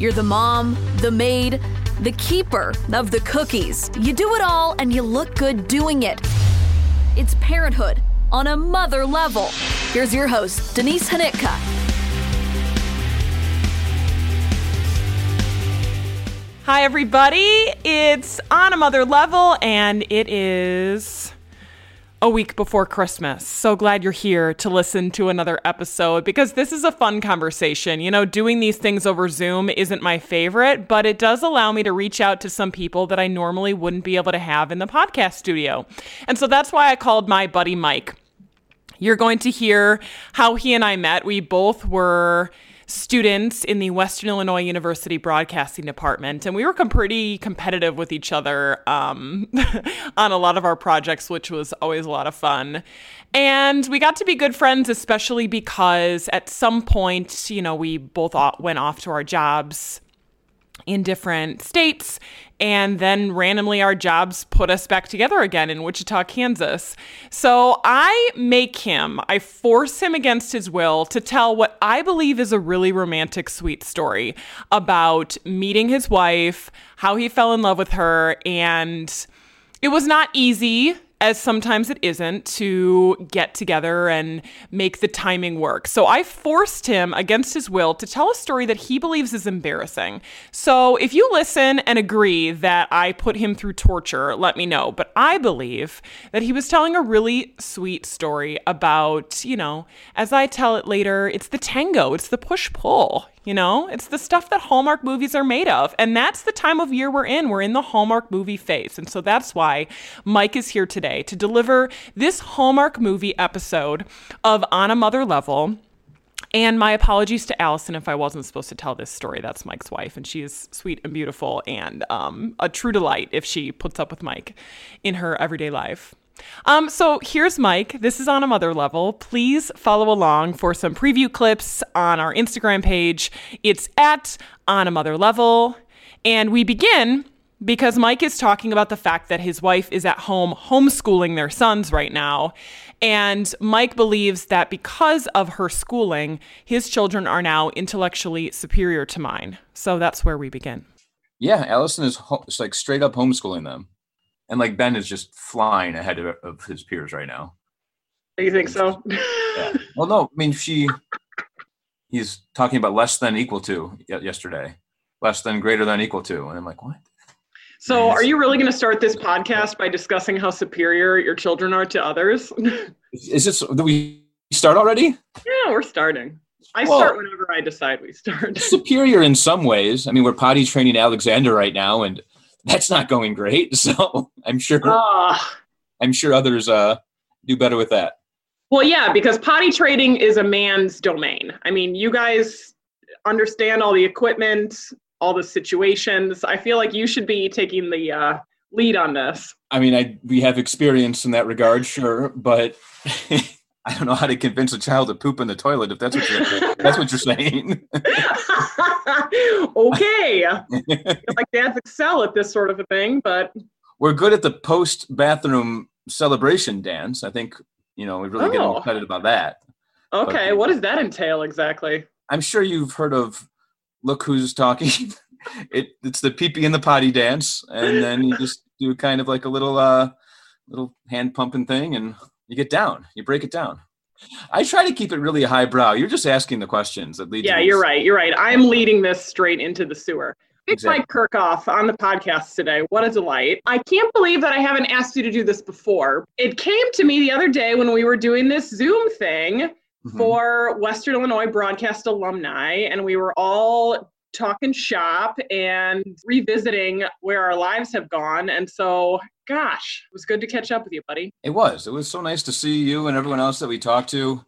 You're the mom, the maid, the keeper of the cookies. You do it all and you look good doing it. It's parenthood on a mother level. Here's your host, Denise Hanitka. Hi, everybody. It's on a mother level, and it is a week before Christmas. So glad you're here to listen to another episode because this is a fun conversation. You know, doing these things over Zoom isn't my favorite, but it does allow me to reach out to some people that I normally wouldn't be able to have in the podcast studio. And so that's why I called my buddy Mike. You're going to hear how he and I met. We both were students in the Western Illinois University Broadcasting Department, and we were com- pretty competitive with each other um, on a lot of our projects, which was always a lot of fun. And we got to be good friends, especially because at some point, you know, we both went off to our jobs in different states. And then randomly, our jobs put us back together again in Wichita, Kansas. So I make him, I force him against his will to tell what I believe is a really romantic, sweet story about meeting his wife, how he fell in love with her. And it was not easy as sometimes it isn't, to get together and make the timing work. So I forced him against his will to tell a story that he believes is embarrassing. So if you listen and agree that I put him through torture, let me know. But I believe that he was telling a really sweet story about, you know, as I tell it later, it's the tango, it's the push pull. You know, it's the stuff that Hallmark movies are made of. And that's the time of year we're in. We're in the Hallmark movie phase. And so that's why Mike is here today to deliver this Hallmark movie episode of On a Mother Level. And my apologies to Allison if I wasn't supposed to tell this story. That's Mike's wife, and she is sweet and beautiful and um, a true delight if she puts up with Mike in her everyday life. Um, so here's Mike. This is on a mother level. Please follow along for some preview clips on our Instagram page. It's at on a mother level. And we begin because Mike is talking about the fact that his wife is at home homeschooling their sons right now. And Mike believes that because of her schooling, his children are now intellectually superior to mine. So that's where we begin. Yeah, Allison is ho- like straight up homeschooling them and like Ben is just flying ahead of, of his peers right now. You think so? yeah. Well, no. I mean, she. He's talking about less than equal to yesterday, less than greater than equal to, and I'm like, what? So, are you really going to start this podcast by discussing how superior your children are to others? Is this? Do we start already? Yeah, we're starting. I well, start whenever I decide we start. superior in some ways. I mean, we're potty training Alexander right now, and that's not going great. So I'm sure uh, I'm sure others uh, do better with that. Well, yeah, because potty trading is a man's domain. I mean, you guys understand all the equipment, all the situations. I feel like you should be taking the uh, lead on this. I mean, I we have experience in that regard, sure, but I don't know how to convince a child to poop in the toilet if that's what you're that's what you're saying. okay. like dads excel at this sort of a thing, but we're good at the post bathroom celebration dance. I think, you know, we really oh. get excited about that. Okay, but, what does that entail exactly? I'm sure you've heard of Look Who's Talking. it it's the pee pee in the potty dance, and then you just do kind of like a little uh little hand pumping thing and you get down, you break it down. I try to keep it really highbrow. You're just asking the questions that lead. Yeah, you're right. You're right. I'm leading this straight into the sewer. It's exactly. Mike Curkov on the podcast today. What a delight. I can't believe that I haven't asked you to do this before. It came to me the other day when we were doing this Zoom thing mm-hmm. for Western Illinois Broadcast alumni, and we were all talking shop and revisiting where our lives have gone. And so gosh, it was good to catch up with you, buddy. It was. It was so nice to see you and everyone else that we talked to.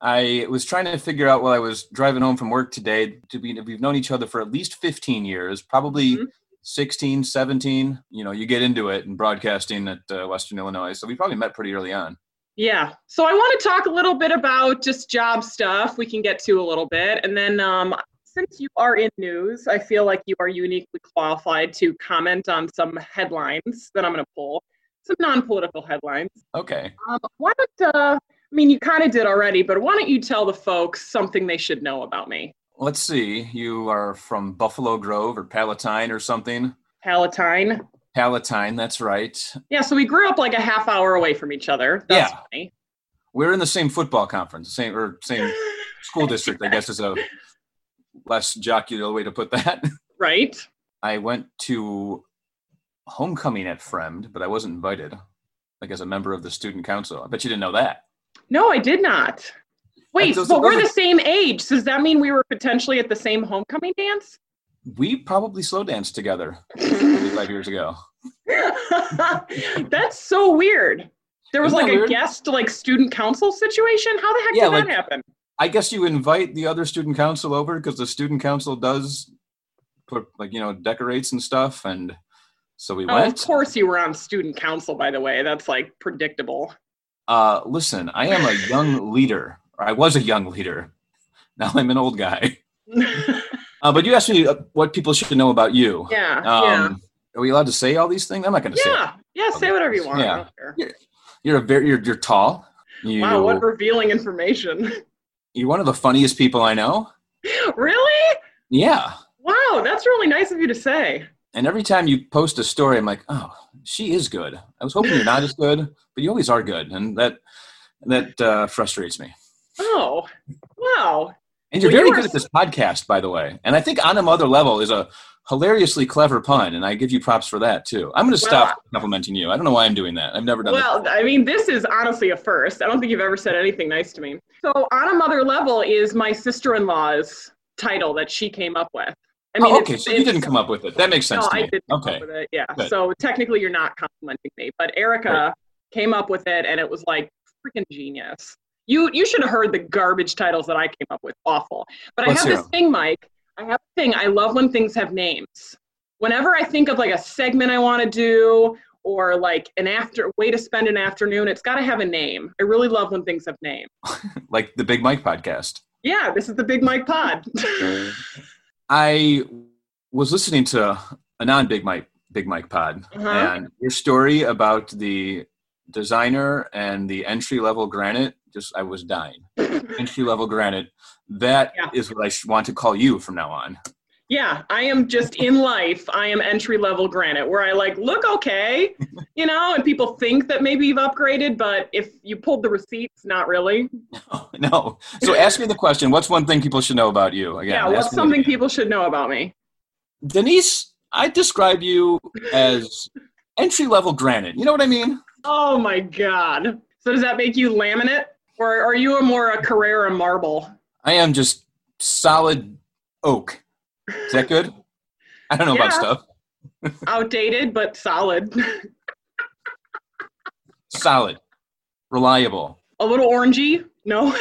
I was trying to figure out while I was driving home from work today to be we've known each other for at least 15 years, probably Mhm. 16, 17. You know, you get into it in broadcasting at uh, Western Illinois, so we probably met pretty early on. Yeah. So I want to talk a little bit about just job stuff. We can get to a little bit. And then um, since you are in news, I feel like you are uniquely qualified to comment on some headlines that I'm going to pull, some non political headlines. Okay. Um, why don't, uh, I mean, you kind of did already, but why don't you tell the folks something they should know about me? Let's see. You are from Buffalo Grove or Palatine or something. Palatine. Palatine, that's right. Yeah, so we grew up like a half hour away from each other. That's Yeah. funny. We're in the same football conference, same or same school district, I guess is a less jocular way to put that. Right? I went to homecoming at Fremd, but I wasn't invited, like as a member of the student council. I bet you didn't know that. No, I did not. Wait, but we're the same age. So does that mean we were potentially at the same homecoming dance? We probably slow danced together 25 years ago. That's so weird. There was Isn't like a weird? guest like student council situation. How the heck Yeah, did like- that happen? I guess you invite the other student council over because the student council does put like you know decorates and stuff, and so we Oh, of course you were on student council, by the way. That's like predictable. Uh, listen, I am a young leader. Or I was a young leader. Now I'm an old guy. Uh, but you asked me uh, what people should know about you. yeah, Um, Are we allowed to say all these things? I'm not going to say. yeah, yeah. Say whatever you want. Yeah. care. You're a very you're, you're tall. You, Wow, what revealing information. you're one of the funniest people I know. really? Yeah. Wow, that's really nice of you to say. And every time you post a story, I'm like, oh, she is good. I was hoping you're not as good, but you always are good, and that that uh, frustrates me. Oh, wow. And you're Well, very you good at this podcast, by the way. And I think on a mother level is a hilariously clever pun, and I give you props for that too. I'm going to Well, stop complimenting you. I don't know why I'm doing that. I've never done Well, I mean, this is honestly a first. I don't think you've ever said anything nice to me. So, on a mother level is my sister-in-law's title that she came up with. I mean, oh, okay, so you didn't come up with it. That makes sense No, to I me. did come okay. up with it. Yeah. Good. So technically, you're not complimenting me, but Erica Right. came up with it, and it was like freaking genius. You you should have heard the garbage titles that I came up with. Awful. But Let's I have this thing, Mike. I have a thing. I love when things have names. Whenever I think of like a segment I want to do or like an after way to spend an afternoon, it's got to have a name. I really love when things have names. Like the Big Mike podcast. Yeah, this is the Big Mike Pod. I was listening to a non Big Mike Big Mike pod, Uh-huh. and your story about the designer and the entry level granite. Just I was dying. entry level granite. That is Yeah. what I want to call you from now on. Yeah, I am just in life. I am entry level granite, where I like look okay, you know, and people think that maybe you've upgraded, but if you pulled the receipts, not really. no. So ask me the question. What's one thing people should know about you? Again, yeah, what's something again. people should know about me? Denise, I describe you as entry level granite. You know what I mean? Oh my god! So does that make you laminate, or are you a more a Carrara marble? I am just solid oak. Is that good? I don't know about stuff. Outdated but solid. Solid, reliable. a little orangey? No.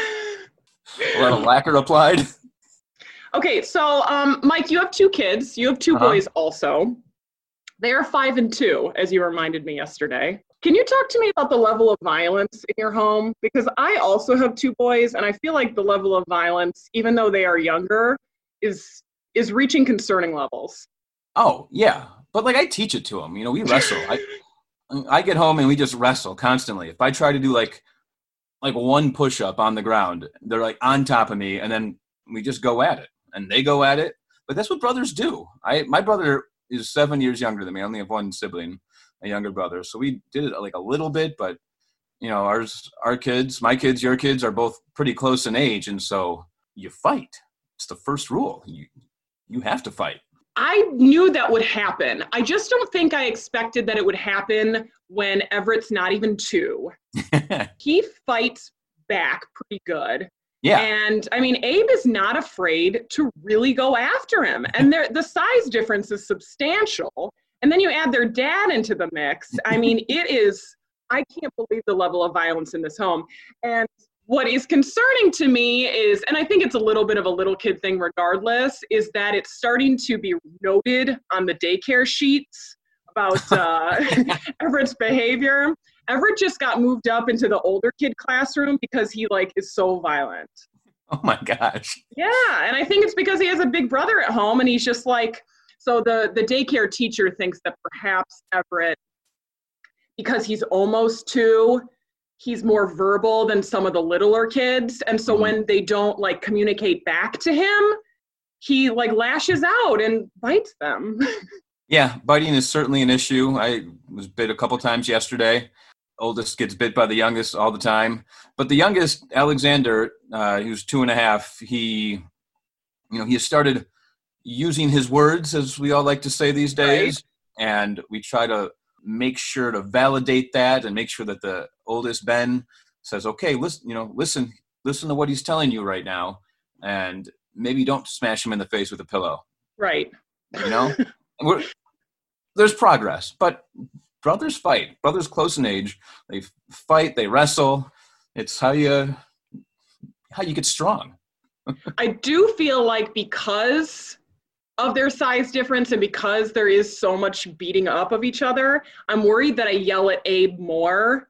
A lot of lacquer applied. Okay, so um, Mike, you have two kids. You have 2 Uh-huh. boys also. They are five and two, as you reminded me yesterday. Can you talk to me about the level of violence in your home? Because I also have two boys, and I feel like the level of violence, even though they are younger, is is reaching concerning levels. Oh yeah, but like I teach it to them. You know, we wrestle. I I get home and we just wrestle constantly. If I try to do like like one push up on the ground, they're like on top of me, and then we just go at it, and they go at it. But that's what brothers do. I my brother is seven years younger than me. I only have one sibling, a younger brother. So we did it like a little bit, but you know, ours, our kids, my kids, your kids are both pretty close in age, and so you fight. It's the first rule. You you have to fight. I knew that would happen. I just don't think I expected that it would happen when Everett's not even two. He fights back pretty good. yeah. And I mean, Abe is not afraid to really go after him. And the size difference is substantial. And then you add their dad into the mix. I mean, it is, I can't believe the level of violence in this home. And what is concerning to me is, and I think it's a little bit of a little kid thing regardless, is that it's starting to be noted on the daycare sheets about uh, Everett's behavior. Everett just got moved up into the older kid classroom because he like is so violent. Oh my gosh. Yeah, and I think it's because he has a big brother at home and he's just like so the the daycare teacher thinks that perhaps Everett because he's almost 2 he's more verbal than some of the littler kids. And so mm-hmm. when they don't like communicate back to him he like lashes out and bites them. Yeah biting is certainly an issue. I was bit a couple times yesterday. Oldest gets bit by the youngest all the time. But the youngest alexander uh, who's two and a half he you know he has started using his words as we all like to say these days right. and we try to make sure to validate that and make sure that the oldest Ben says, okay, listen, you know, listen, listen to what he's telling you right now. And maybe don't smash him in the face with a pillow. Right. You know, there's progress, but brothers fight. Brothers close in age, they fight, they wrestle. It's how you, how you get strong. I do feel like because of their size difference and because there is so much beating up of each other, I'm worried that I yell at Abe more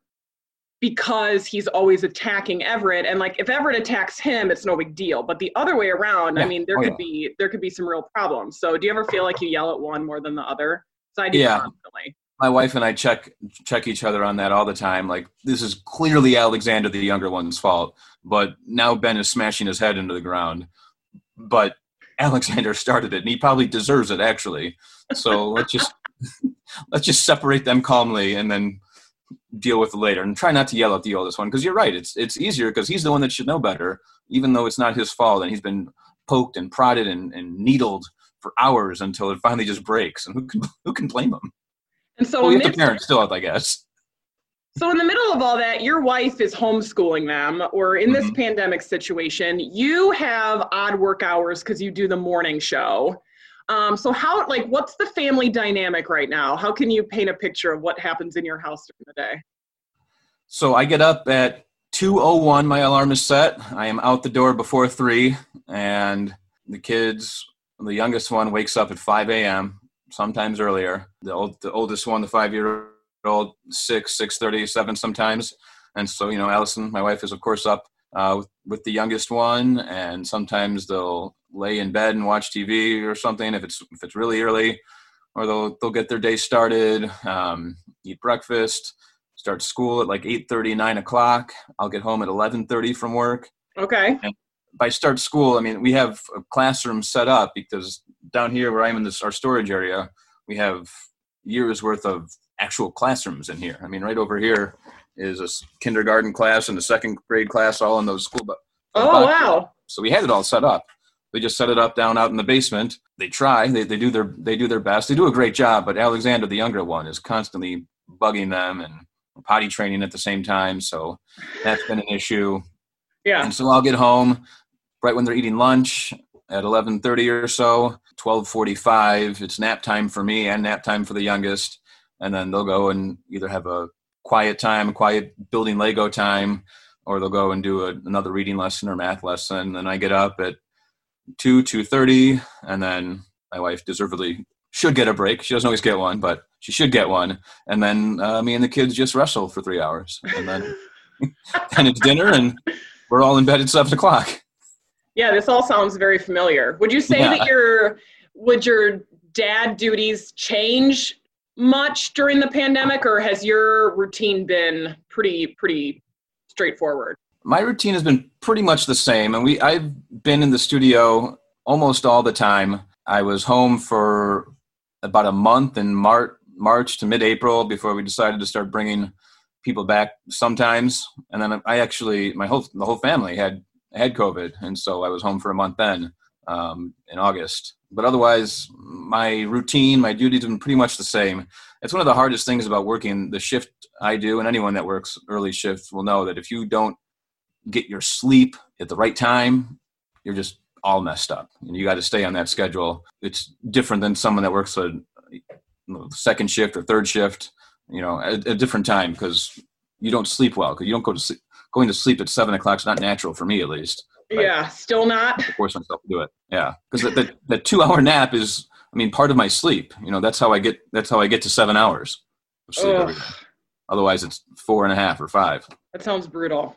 because he's always attacking Everett. And like if Everett attacks him, it's no big deal. But the other way around, yeah. I mean, there oh, could yeah. be there could be some real problems. So do you ever feel like you yell at one more than the other? So I do yeah. constantly. My wife and I check check each other on that all the time. Like this is clearly Alexander the younger one's fault, but now Ben is smashing his head into the ground. But Alexander started it, and he probably deserves it actually. So let's just let's just separate them calmly, and then deal with it later. And try not to yell at the oldest one because you're right. It's it's easier because he's the one that should know better, even though it's not his fault, and he's been poked and prodded and, and needled for hours until it finally just breaks. And who can who can blame him? And so well, we have the parents still, I guess. So, in the middle of all that, your wife is homeschooling them, or in this mm-hmm. pandemic situation, you have odd work hours because you do the morning show. Um, so, how, like, what's the family dynamic right now? How can you paint a picture of what happens in your house during the day? So, I get up at 2.01, my alarm is set. I am out the door before 3, and the kids, the youngest one wakes up at 5 a.m., sometimes earlier. The, old, the oldest one, the five year old, six, six thirty, seven sometimes. And so, you know, Allison, my wife, is of course up uh, with, with the youngest one, and sometimes they'll lay in bed and watch TV or something if it's if it's really early, or they'll they'll get their day started, um, eat breakfast, start school at like eight thirty, nine o'clock. I'll get home at eleven thirty from work. Okay. And by start school, I mean we have a classroom set up because down here where I'm in this our storage area, we have years worth of actual classrooms in here. I mean, right over here is a kindergarten class and a second grade class, all in those school. Bu- oh wow! So we had it all set up. They just set it up down out in the basement. They try. They, they do their they do their best. They do a great job. But Alexander, the younger one, is constantly bugging them and potty training at the same time. So that's been an issue. Yeah. And so I'll get home right when they're eating lunch at 11:30 or so. 12:45. It's nap time for me and nap time for the youngest and then they'll go and either have a quiet time, quiet building Lego time, or they'll go and do a, another reading lesson or math lesson. And I get up at two two thirty, and then my wife deservedly should get a break. She doesn't always get one, but she should get one. And then uh, me and the kids just wrestle for three hours, and then then it's dinner, and we're all in bed at seven o'clock. Yeah, this all sounds very familiar. Would you say yeah. that your would your dad duties change much during the pandemic, or has your routine been pretty pretty straightforward? My routine has been pretty much the same, and we I've been in the studio almost all the time. I was home for about a month in March March to mid-April before we decided to start bringing people back sometimes, and then I actually my whole the whole family had had COVID, and so I was home for a month then um, in August but otherwise my routine my duties have been pretty much the same. It's one of the hardest things about working the shift i do and anyone that works early shifts will know that if you don't get your sleep at the right time you're just all messed up. And you got to stay on that schedule. It's different than someone that works a second shift or third shift you know at a different time because you don't sleep well because you don't go to sleep going to sleep at seven o'clock is not natural for me, at least. Right. Yeah, still not. I force myself to do it. Yeah, because the, the, the two hour nap is, I mean, part of my sleep. You know, that's how I get that's how I get to seven hours of sleep every day. Otherwise, it's four and a half or five. That sounds brutal.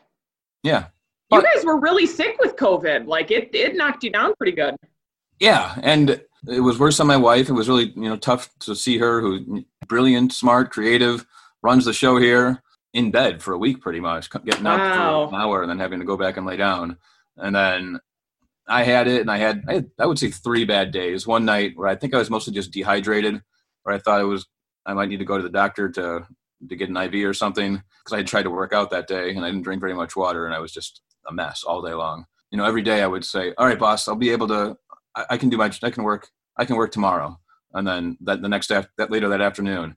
Yeah. You guys were really sick with COVID. Like it, it knocked you down pretty good. Yeah, and it was worse on my wife. It was really, you know, tough to see her, who brilliant, smart, creative, runs the show here in bed for a week, pretty much, getting up Wow. for an hour and then having to go back and lay down. And then I had it, and I had, I, had, I would say, three bad days. One night where I think I was mostly just dehydrated, where I thought it was, I might need to go to the doctor to to get an IV or something because I had tried to work out that day and I didn't drink very much water, and I was just a mess all day long. You know, every day I would say, "All right, boss, I'll be able to. I, I can do my. I can work. I can work tomorrow." And then that the next af- that later that afternoon,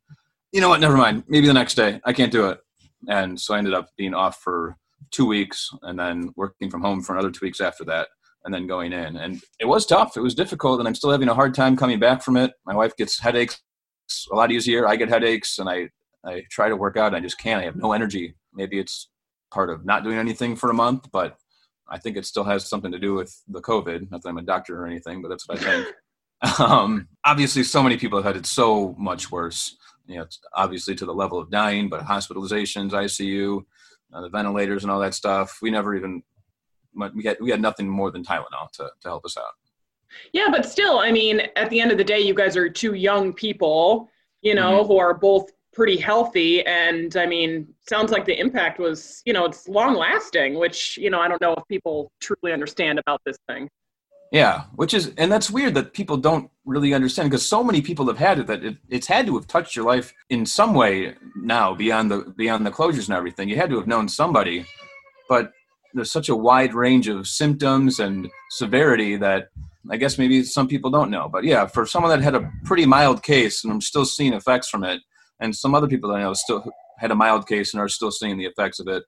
you know what? Never mind. Maybe the next day. I can't do it. And so I ended up being off for two weeks, and then working from home for another two weeks after that, and then going in. And it was tough. It was difficult, and I'm still having a hard time coming back from it. My wife gets headaches a lot easier. I get headaches, and I I try to work out. And I just can't. I have no energy. Maybe it's part of not doing anything for a month, but I think it still has something to do with the COVID. Not that I'm a doctor or anything, but that's what I think. um, obviously, so many people have had it so much worse. You know, obviously to the level of dying, but hospitalizations, ICU, uh, the ventilators, and all that stuff. We never even we had we had nothing more than Tylenol to to help us out. Yeah, but still, I mean, at the end of the day, you guys are two young people, you know, who are both pretty healthy. And I mean, sounds like the impact was, you know, it's long lasting, which, you know, I don't know if people truly understand about this thing. Yeah, which is, and that's weird that people don't really understand because so many people have had it that it, it's had to have touched your life in some way now beyond the beyond the closures and everything. You had to have known somebody, but there's such a wide range of symptoms and severity that I guess maybe some people don't know. But yeah, for someone that had a pretty mild case and I'm still seeing effects from it, and some other people that I know still had a mild case and are still seeing the effects of it,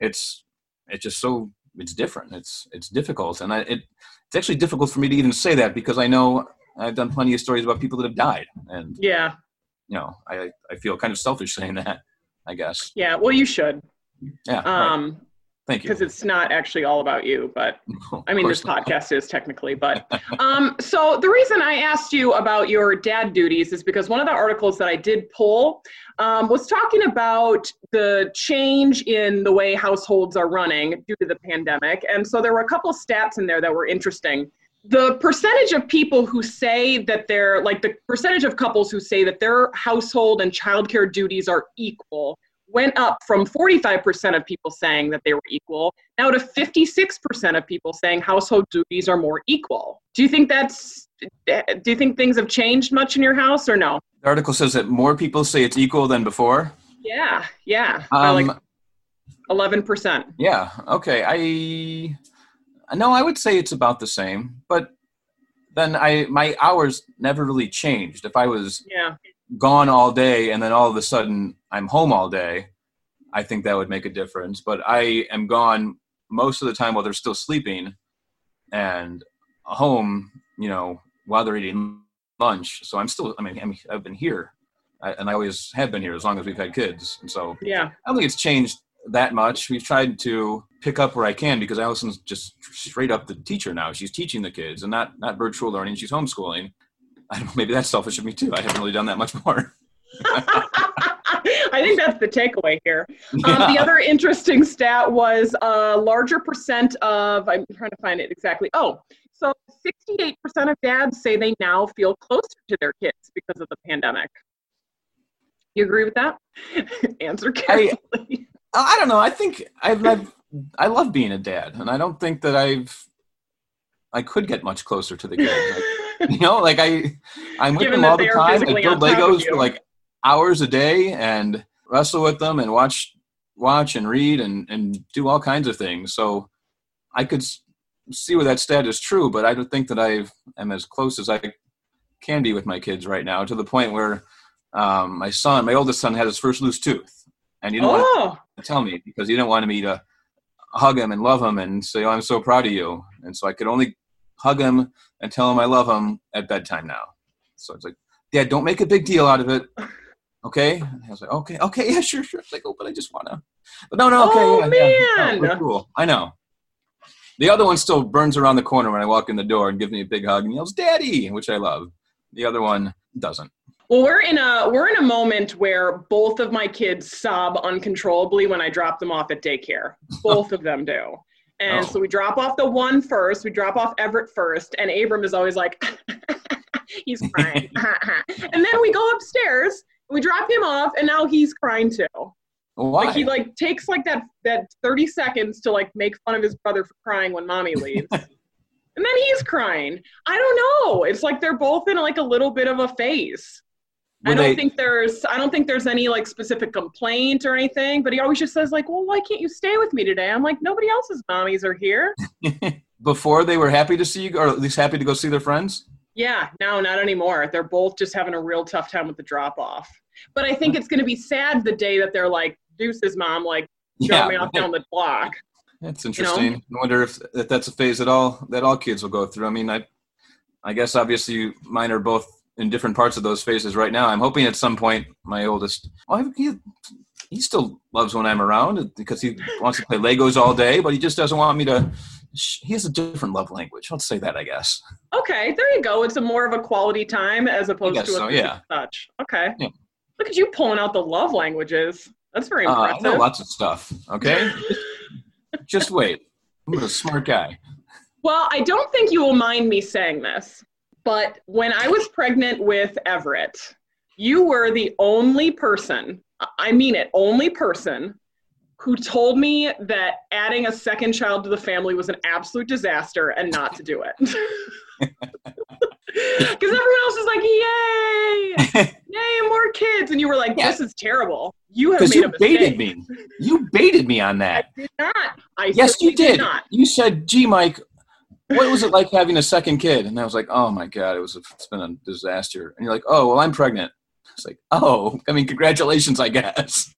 it's it's just so it's different. It's it's difficult, and I, it it's actually difficult for me to even say that because I know I've done plenty of stories about people that have died, and Yeah. you know I I feel kind of selfish saying that. I guess. Yeah. Well, you should, Yeah. right. Um, Thank you. because it's not actually all about you, but Of I mean, this not. podcast is technically, but um, so the reason I asked you about your dad duties is because one of the articles that I did pull um, was talking about the change in the way households are running due to the pandemic. And so there were a couple of stats in there that were interesting. The percentage of people who say that they're like the percentage of couples who say that their household and childcare duties are equal went up from 45% of people saying that they were equal now to 56% of people saying household duties are more equal. Do you think that's do you think things have changed much in your house or no? The article says that more people say it's equal than before. Yeah, yeah. Um, like 11%. yeah. Okay. I no, I would say it's about the same, but then I my hours never really changed. If I was Yeah. gone all day and then all of a sudden I'm home all day, I think that would make a difference. But I am gone most of the time while they're still sleeping and home, you know, while they're eating lunch. So I'm still, I mean, I mean I've been here I, and I always have been here as long as we've had kids. And so Yeah. I don't think it's changed that much. We've tried to pick up where I can because Allison's just straight up the teacher now. She's teaching the kids and not, not virtual learning. She's homeschooling. I don't know, maybe that's selfish of me too. I haven't really done that much more. I think that's the takeaway here. Um, the other interesting stat was a larger percent of, I'm trying to find it exactly. Oh, so 68% of dads say they now feel closer to their kids because of the pandemic. You agree with that? Answer carefully. I don't know. I think I've, I've I love being a dad, and I don't think that I've I could get much closer to the kids. Like, you know, like I I'm with Given them all the time. I build on top of Legos for like hours a day and wrestle with them and watch watch and read and and do all kinds of things. So I could see where that stat is true, but I don't think that I am as close as I can be with my kids right now to the point where um, my son, my oldest son, had his first loose tooth, and you know what? oh, tell me because he didn't want me to hug him and love him and say, oh, I'm so proud of you. And so I could only hug him and tell him I love him at bedtime now. So it's like, Dad, don't make a big deal out of it. Okay. And I was like, okay, okay, yeah, sure, sure. It's like, oh, but I just wanna. But no, no, okay, Oh, yeah, yeah, yeah, man. we're cool. I know. The other one still burns around the corner when I walk in the door and gives me a big hug and yells, "Daddy," which I love. The other one doesn't. Well, we're in a we're in a moment where both of my kids sob uncontrollably when I drop them off at daycare. Both of them do. And Oh. so we drop off the one first. We drop off Everett first, and Abram is always like, he's crying. and then we go upstairs. We drop him off, and now he's crying too. Why? Like he like takes like that that thirty seconds to like make fun of his brother for crying when mommy leaves. And then he's crying. I don't know. It's like they're both in like a little bit of a phase. I don't they- think there's I don't think there's any like specific complaint or anything, but he always just says like, "Well, why can't you stay with me today?" I'm like, "Nobody else's mommies are here." before they were happy to see you, or at least happy to go see their friends. Yeah, no, not anymore. They're both just having a real tough time with the drop off. But I think it's going to be sad the day that they're like, "Deuces, mom, like, drop me off down the block." That's interesting. I wonder if, if that's a phase that all that all kids will go through. I mean, I, I guess obviously mine are both in different parts of those phases right now. I'm hoping at some point my oldest, well, he, he still loves when I'm around because he wants to play Legos all day, but he just doesn't want me to. He has a different love language. Let's say that, I guess. Okay, there you go. It's a more of a quality time as opposed to a so, yeah. touch. Okay. Yeah. Look at you pulling out the love languages. That's very Uh, I know lots of stuff. Okay, just wait. I'm a smart guy. Well, I don't think you will mind me saying this, but when I was pregnant with Everett, you were the only person, I mean it, only person who told me that adding a second child to the family was an absolute disaster and not to do it. Because everyone else is like, yay, yay, more kids. And you were like, Yeah. this is terrible. You have made you a mistake. baited me. You baited me on that. I did not. I Yes, you certainly did. not. You said, "Gee, Mike, what was it like having a second kid?" And I was like, "Oh my god, it was. A, it's been a disaster." And you're like, "Oh, well, I'm pregnant." It's like, "Oh, I mean, congratulations, I guess."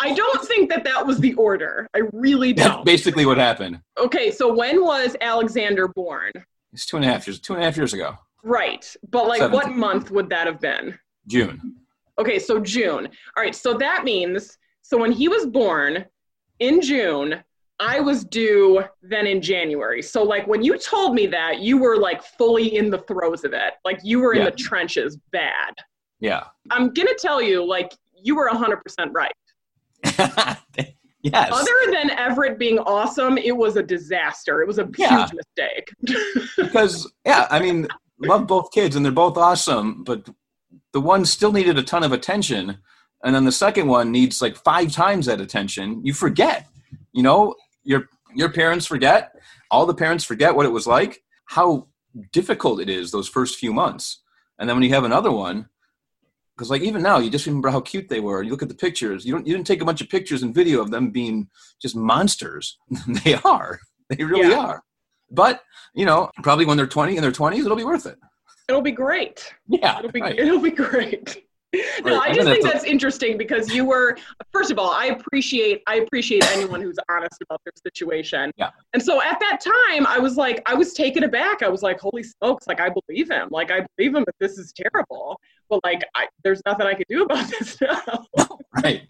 I don't think that that was the order. I really don't. basically what happened. Okay, so when was Alexander born? It's two and a half years. Two and a half years ago, Right, but like what month would that have been? June. Okay, so June. All right, so that means so when he was born in June, I was due then in January. So like when you told me that, you were like fully in the throes of it. Like you were in Yeah. the trenches bad. Yeah. I'm going to tell you like you were 100% right. yes. Other than Everett being awesome, it was a disaster. It was a Yeah. huge mistake. because yeah, I mean, love both kids and they're both awesome, but the one still needed a ton of attention, and then the second one needs like five times that attention. You forget, you know, your your parents forget, all the parents forget what it was like, how difficult it is those first few months, and then when you have another one. Because like even now, you just remember how cute they were. You look at the pictures. You don't. You didn't take a bunch of pictures and video of them being just monsters. they are. They really Yeah. are. But you know, probably when they're 20 in their 20s, it'll be worth it. It'll be great. Yeah. It'll be right. it'll be great. No, I just think that's interesting because you were first of all, I appreciate I appreciate anyone who's honest about their situation. Yeah. And so at that time I was like I was taken aback. I was like, holy smokes, like I believe him. Like I believe him that this is terrible. But like I, there's nothing I could do about this now. right.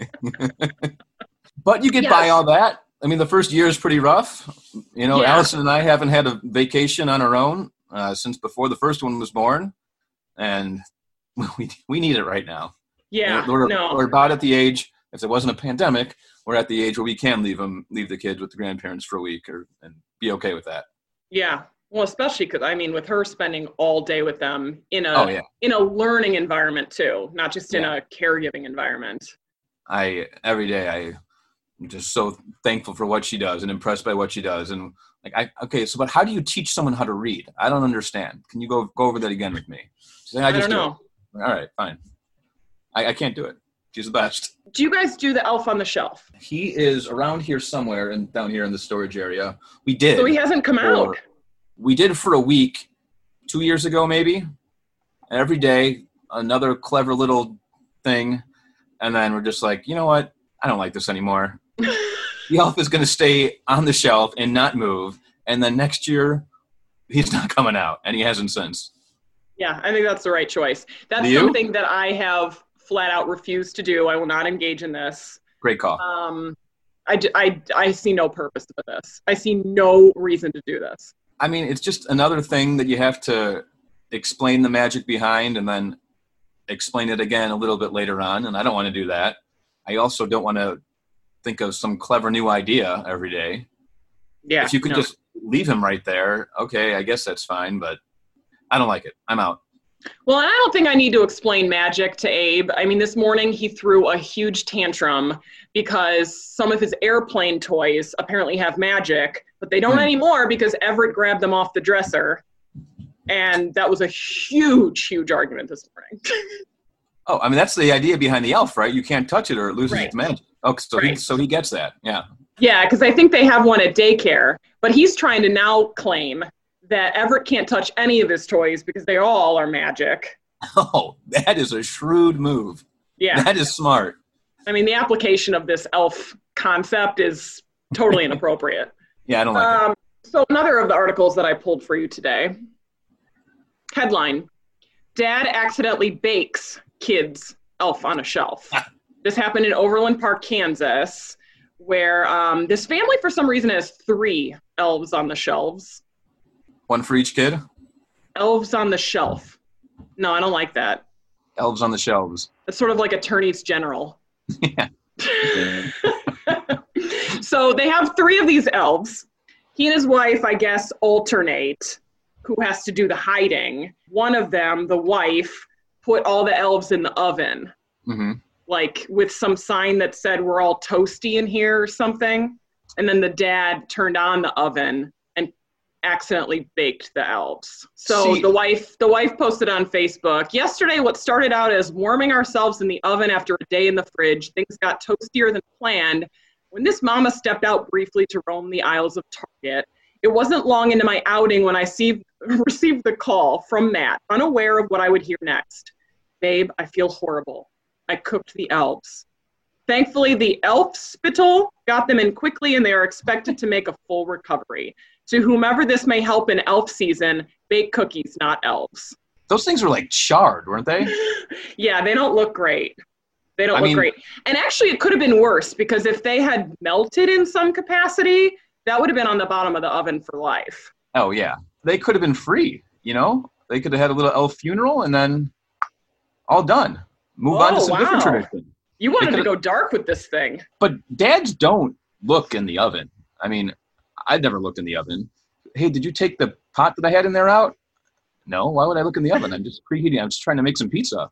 but you get by all that. I mean, the first year is pretty rough. You know, Yeah. Allison and I haven't had a vacation on our own uh, since before the first one was born, and we we need it right now. yeah. we're, no. we're about at the age. If there wasn't a pandemic, we're at the age where we can leave them, leave the kids with the grandparents for a week, or and be okay with that. Yeah. Well, especially because I mean, with her spending all day with them in a Oh yeah. in a learning environment too, not just in Yeah. a caregiving environment. I every day I am just so thankful for what she does and impressed by what she does and like I okay so but how do you teach someone how to read? I don't understand. Can you go go over that again with me? She's like, I, just don't know. it. All right, fine. I, I can't do it. She's the best. Do you guys do the Elf on the Shelf? He is around here somewhere and down here in the storage area. We did. So he hasn't come out. We did for a week, two years ago maybe. Every day, another clever little thing, and then we're just like, you know what? I don't like this anymore. the elf is going to stay on the shelf and not move, and then next year he's not coming out, and he hasn't since. Yeah, I think that's the right choice. That's you? something that I have flat out refused to do. I will not engage in this. Great call. Um, I, I, I see no purpose for this. I see no reason to do this. I mean, it's just another thing that you have to explain the magic behind and then explain it again a little bit later on. And I don't want to do that. I also don't want to think of some clever new idea every day. Yeah. if you could no. just leave him right there, okay, I guess that's fine, but I don't like it. I'm out. Well, I don't think I need to explain magic to Abe. I mean, this morning he threw a huge tantrum because some of his airplane toys apparently have magic, but they don't Hmm. anymore because Everett grabbed them off the dresser. And that was a huge, huge argument this morning. Oh, I mean, that's the idea behind the elf, right? You can't touch it or it loses Right. its magic. Oh, so he so he gets that. Yeah. yeah, because I think they have one at daycare, but he's trying to now claim that Everett can't touch any of his toys because they all are magic. Oh, that is a shrewd move. Yeah. That is smart. I mean, the application of this elf concept is totally inappropriate. Yeah, I don't like it. Um, so another of the articles that I pulled for you today. Headline: Dad accidentally bakes kids elf on a shelf. this happened in Overland Park, Kansas, where um, this family, for some reason, has three elves on the shelves. One for each kid. Elves on the shelf. No, I don't like that. Elves on the shelves. It's sort of like attorneys general. Yeah. so they have three of these elves. He and his wife, I guess, alternate who has to do the hiding. One of them, the wife, put all the elves in the oven, hmm like with some sign that said, We're all toasty in here or something. And then the dad turned on the oven accidentally baked the elves. So See- the wife the wife posted on Facebook, yesterday what started out as warming ourselves in the oven after a day in the fridge, things got toastier than planned. When this mama stepped out briefly to roam the aisles of Target, it wasn't long into my outing when I see, received the call from Matt, unaware of what I would hear next. Babe, I feel horrible. I cooked the elves. Thankfully, the elf spittle got them in quickly and they are expected to make a full recovery. To whomever this may help in elf season, bake cookies, not elves. Those things were like charred, weren't they? Yeah, they don't look great. They don't I look mean- great. And actually, it could have been worse because if they had melted in some capacity, that would have been on the bottom of the oven for life. Oh yeah, they could have been free. You know, they could have had a little elf funeral and then all done. Move on to Oh, some different tradition. You wanted to go dark with this thing. But dads don't look in the oven. I mean, I've never looked in the oven. Hey, did you take the pot that I had in there out? No. Why would I look in the oven? I'm just preheating. I'm just trying to make some pizza.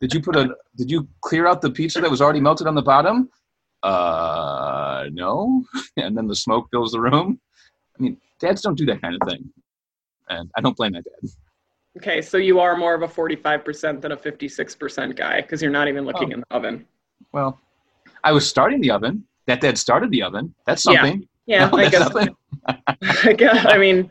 Did you put a? Did you clear out the pizza that was already melted on the bottom? Uh, no. And then the smoke fills the room. I mean, dads don't do that kind of thing, and I don't blame my dad. Okay, so you are more of a 45% than a 56% guy because you're not even looking Oh. in the oven. Well, I was starting the oven. That dad started the oven. That's something. Yeah, No, I guess. nothing. I guess. I mean,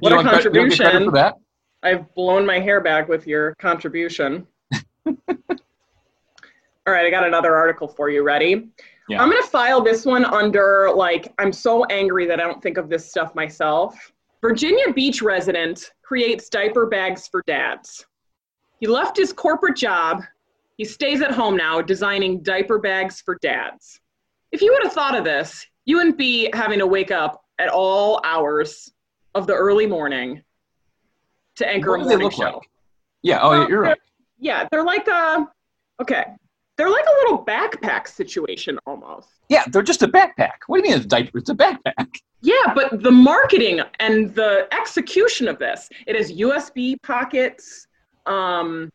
what a don't want credit- you don't get credit contribution. I've blown my hair back with your contribution. All right, I got another article for you. Ready? Yeah. I'm going to file this one under, like, I'm so angry that I don't think of this stuff myself. Virginia Beach resident creates diaper bags for dads. He left his corporate job. He stays at home now designing diaper bags for dads. If you would have thought of this, you wouldn't be having to wake up at all hours of the early morning to anchor What a morning show. like? Yeah. Oh, Well, you're right. Yeah, they're like a okay. They're like a little backpack situation almost. Yeah, they're just a backpack. What do you mean it's a diaper? It's a backpack. Yeah, but the marketing and the execution of this, it has USB pockets. Um,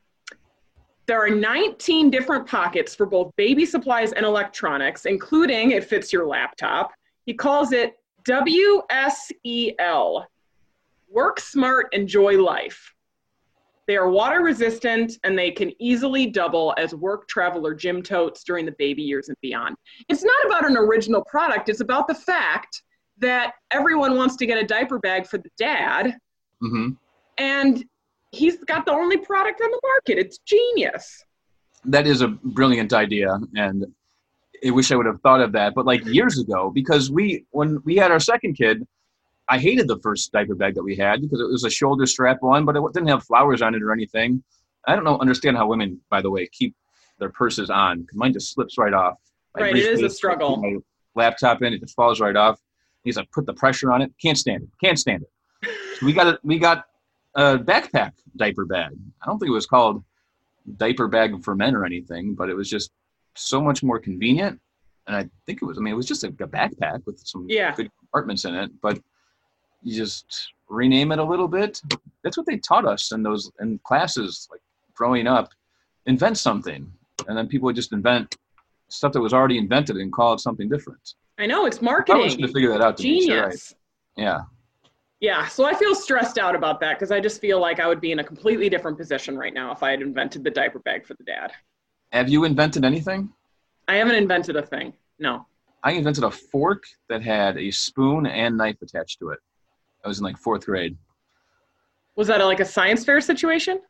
there are 19 different pockets for both baby supplies and electronics, including it fits your laptop. He calls it WSEL Work Smart, Enjoy Life. They are water resistant and they can easily double as work travel or gym totes during the baby years and beyond. It's not about an original product, it's about the fact that everyone wants to get a diaper bag for the dad, Mm-hmm. and he's got the only product on the market. It's genius. That is a brilliant idea, and I wish I would have thought of that. But like years ago, because we when we had our second kid, I hated the first diaper bag that we had because it was a shoulder strap one, but it didn't have flowers on it or anything. I don't know understand how women, by the way, keep their purses on. Mine just slips right off. Right, it is a struggle. My laptop in, it just falls right off. He's like, put the pressure on it. Can't stand it. Can't stand it. So we got it. we got a backpack diaper bag. I don't think it was called diaper bag for men or anything, but it was just so much more convenient. And I think it was, I mean, it was just a, a backpack with some Yeah. good compartments in it, but you just rename it a little bit. That's what they taught us in those in classes, like growing up. Invent something, and then people would just invent stuff that was already invented and call it something different. I know it's marketing. I was going to figure that out. You're right. Genius. Yeah. Yeah, so I feel stressed out about that because I just feel like I would be in a completely different position right now if I had invented the diaper bag for the dad. Have you invented anything? I haven't invented a thing. No. I invented a fork that had a spoon and knife attached to it. I was in like fourth grade. Was that a, like a science fair situation?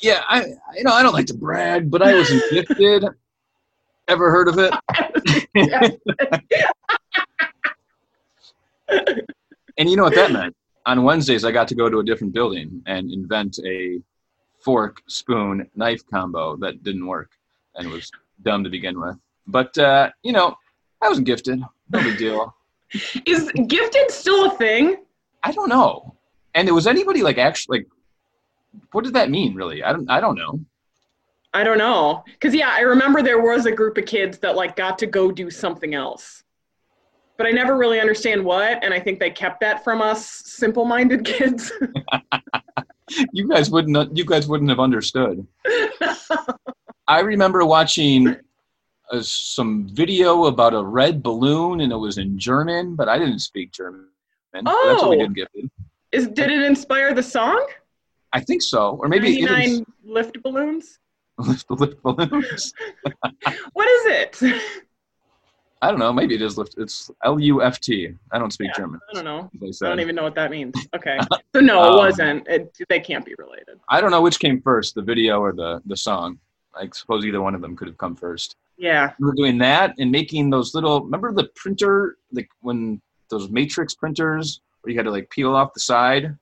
Yeah, I you know I don't like to brag, but I wasn't gifted. Ever heard of it? And you know what that meant? On Wednesdays, I got to go to a different building and invent a fork, spoon, knife combo that didn't work and was dumb to begin with. But, uh, you know, I wasn't gifted. No big deal. Is gifted still a thing? I don't know. And was anybody like actually like, what did that mean really? I don't, I don't know. I don't know. Cause yeah, I remember there was a group of kids that like got to go do something else. But I never really understand what, and I think they kept that from us simple-minded kids. You guys wouldn't, you guys wouldn't have understood. I remember watching uh, some video about a red balloon and it was in German, but I didn't speak German. That's what we Oh. did gifted. Is did it inspire the song? I think so, or maybe 99 lift balloons? lift, lift balloons. What is it? I don't know. Maybe it is lift. It's L U F T. I don't speak Yeah, German. I don't know. I don't even know what that means. Okay. So no, it Um, wasn't. It, they can't be related. I don't know which came first, the video or the the song. I suppose either one of them could have come first. Yeah. We were doing that and making those little. Remember the printer, like when those matrix printers where you had to like peel off the side.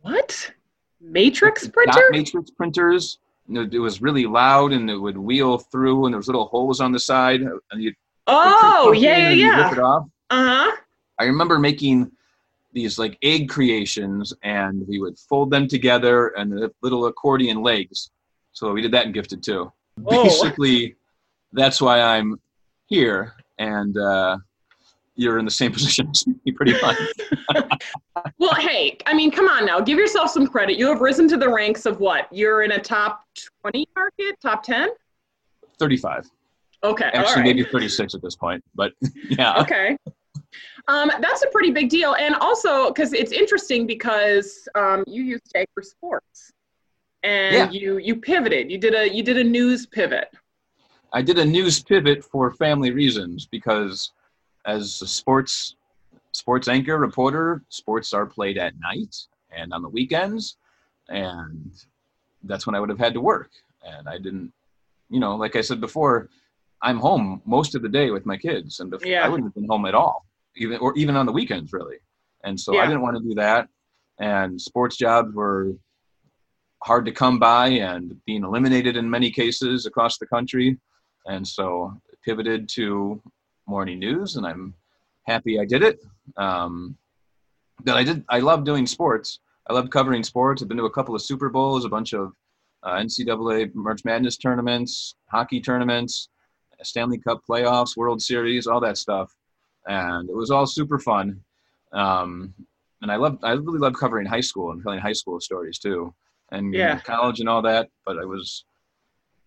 What? Matrix printer? matrix printers. It was really loud and it would wheel through, and there was little holes on the side, and you Oh, yeah, yeah, Rip it yeah. off. Uh huh. I remember making these like egg creations and we would fold them together and the little accordion legs. So we did that in gifted too. Whoa. Basically, that's why I'm here and uh, you're in the same position as me pretty much. Well, hey, I mean, come on now. Give yourself some credit. You have risen to the ranks of what? You're in a top 20 market? Top 10? 35. Okay. Actually, right. maybe 36 at this point. But yeah. okay um, that's a pretty big deal and also because it's interesting because um, you used tag for sports and Yeah. you you pivoted you did a you did a news pivot I did a news pivot for family reasons because as a sports sports anchor reporter, sports are played at night and on the weekends, and that's when I would have had to work. And I didn't, you know, like I said before, I'm home most of the day with my kids, and before, Yeah. I wouldn't have been home at all, even or even on the weekends really. And so I didn't want to do that. And sports jobs were hard to come by and being eliminated in many cases across the country. And so pivoted to morning news, and I'm happy I did it. Um, but I did. I love doing sports. I love covering sports. I've been to a couple of Super Bowls, a bunch of uh, NCAA March Madness tournaments, hockey tournaments, Stanley Cup playoffs, World Series, all that stuff, and it was all super fun. Um, and I love. I really love covering high school and telling high school stories too, and Yeah. college and all that. But I was.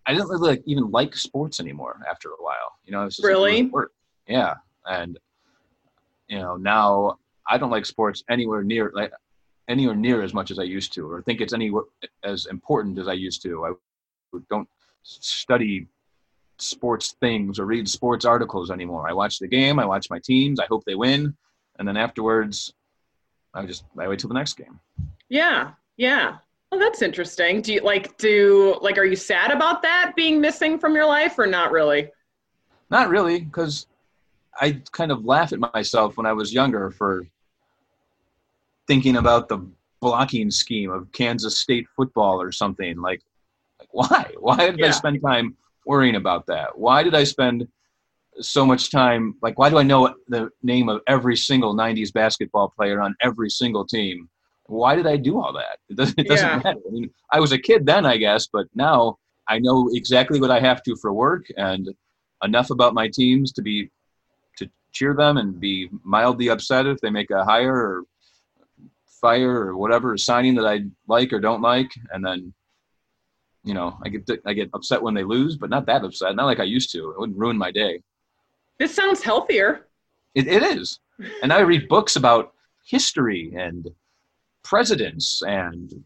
I didn't really like, even like sports anymore after a while. You know, it's just like, it Really? was work. Yeah, and you know now I don't like sports anywhere near like anywhere near as much as I used to, or think it's anywhere as important as I used to. I don't study sports things or read sports articles anymore. I watch the game, I watch my teams, I hope they win, and then afterwards, I just I wait till the next game. yeah yeah well that's interesting do you like do like are you sad about that being missing from your life or not really Not really, because I kind of laugh at myself when I was younger for thinking about the blocking scheme of Kansas State football or something. Like, like why? Why did I spend time worrying about that? Why did I spend so much time? Like, why do I know the name of every single '90s basketball player on every single team? Why did I do all that? It doesn't, it doesn't Yeah. matter. I mean, I was a kid then, I guess, but now I know exactly what I have to for work and enough about my teams to be cheer them and be mildly upset if they make a hire or fire or whatever signing that I like or don't like, and then you know I get I get upset when they lose, but not that upset, not like I used to. It wouldn't ruin my day. This sounds healthier. It, it is, and I read books about history and presidents and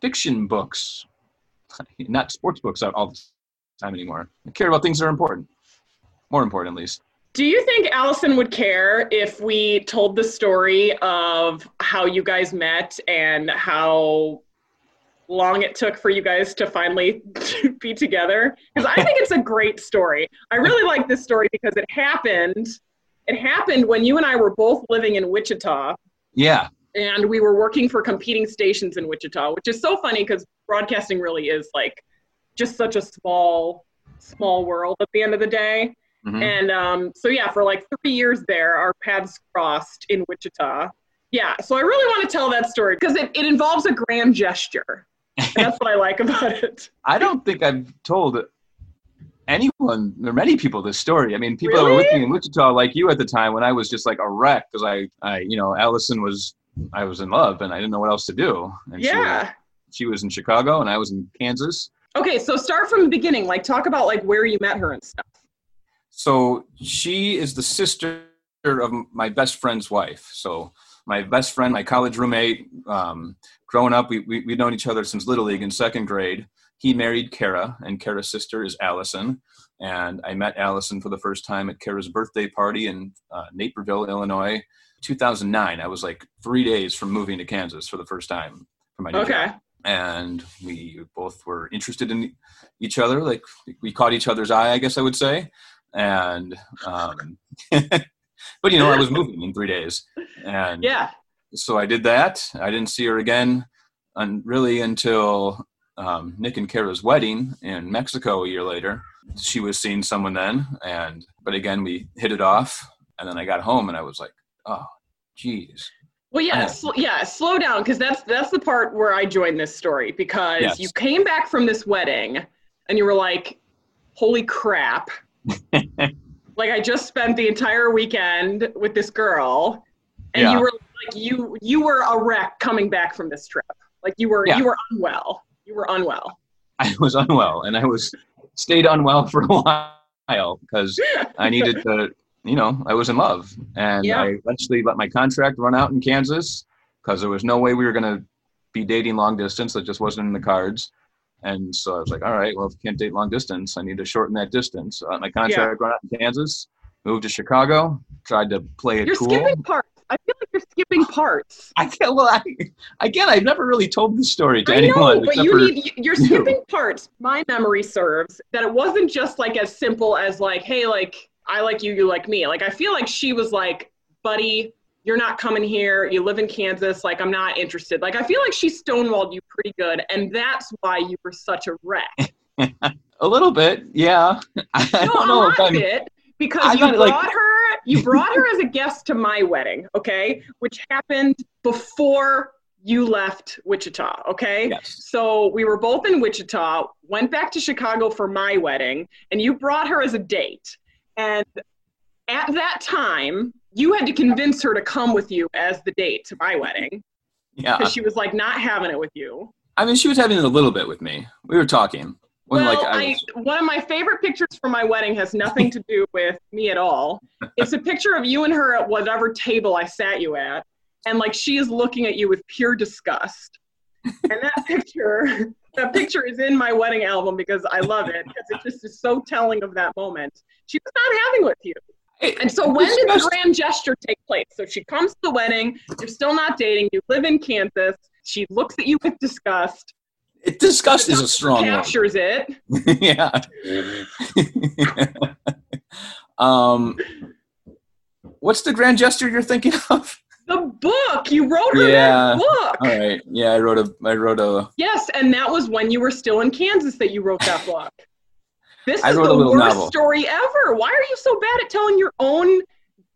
fiction books, not sports books all the time anymore. I care about things that are important, more important at least. Do you think Allison would care if we told the story of how you guys met and how long it took for you guys to finally be together? Because I think it's a great story. I really like this story because it happened. It happened when you and I were both living in Wichita Yeah, and we were working for competing stations in Wichita, which is so funny because broadcasting really is like just such a small, small world at the end of the day. Mhm. And um, so, yeah, for like three years there, our paths crossed in Wichita. Yeah, so I really want to tell that story because it, it involves a grand gesture. And that's what I like about it. I don't think I've told anyone or many people this story. I mean, people that were with me in Wichita, like you at the time, when I was just like a wreck because I, I, you know, Allison was, I was in love and I didn't know what else to do. And she Yeah. she was in Chicago and I was in Kansas. Okay, so start from the beginning. Like, talk about like where you met her and stuff. So she is the sister of my best friend's wife. So my best friend, my college roommate, um, growing up, we, we, we'd known each other since Little League in second grade. He married Kara, and Kara's sister is Allison. And I met Allison for the first time at Kara's birthday party in uh, Naperville, Illinois, 2009. I was like three days from moving to Kansas for the first time for my new Okay. job. And we both were interested in each other. Like we caught each other's eye, I guess I would say. And, um, but you know, I was moving in three days. And Yeah. so I did that. I didn't see her again, and really until um, Nick and Kara's wedding in Mexico a year later. She was seeing someone then, and but again we hit it off. And then I got home and I was like, oh, geez. Well, yeah, Yeah. sl- yeah. Slow down, because that's that's the part where I joined this story because Yes. you came back from this wedding and you were like, "Holy crap!" like I just spent the entire weekend with this girl, and Yeah. you were like, you you were a wreck coming back from this trip. Like you were Yeah. you were unwell. You were unwell. I was unwell, and I was stayed unwell for a while because I needed to, you know, I was in love, and Yeah. I eventually let my contract run out in Kansas because there was no way we were going to be dating long distance. That just wasn't in the cards. And so I was like, all right, well, if you can't date long distance, I need to shorten that distance. Let my contract run out in Kansas, moved to Chicago, tried to play it You're cool. skipping parts. I feel like you're skipping parts. I can't, well, I, again, I've never really told this story to I anyone. know, but you need you're you. skipping parts. My memory serves that it wasn't just like as simple as like, hey, like I like you, you like me. Like I feel like she was like, buddy, you're not coming here. You live in Kansas. Like I'm not interested. Like I feel like she stonewalled you pretty good, and that's why you were such a wreck. a little bit, yeah. I No, don't know a if lot I'm. of because I you brought like- her. You brought her as a guest to my wedding, okay, which happened before you left Wichita, okay. Yes. So we were both in Wichita, went back to Chicago for my wedding, and you brought her as a date. And at that time, you had to convince her to come with you as the date to my wedding Yeah. because she was like not having it with you. I mean, she was having it a little bit with me. We were talking. Wasn't Well, like I I, one of my favorite pictures from my wedding has nothing to do with me at all. It's a picture of you and her at whatever table I sat you at, and like she is looking at you with pure disgust. And that picture, that picture is in my wedding album because I love it because it just is so telling of that moment. She was not having with you. And so when did the grand gesture take place? So she comes to the wedding, you're still not dating, you live in Kansas, she looks at you with disgust, it, disgust is a strong captures it. yeah. um, what's the grand gesture you're thinking of? The book. You wrote her Yeah. that book. All right. Yeah, I wrote a. I wrote a. Yes, and that was when you were still in Kansas that you wrote that book. This I is the worst novel. story ever. Why are you so bad at telling your own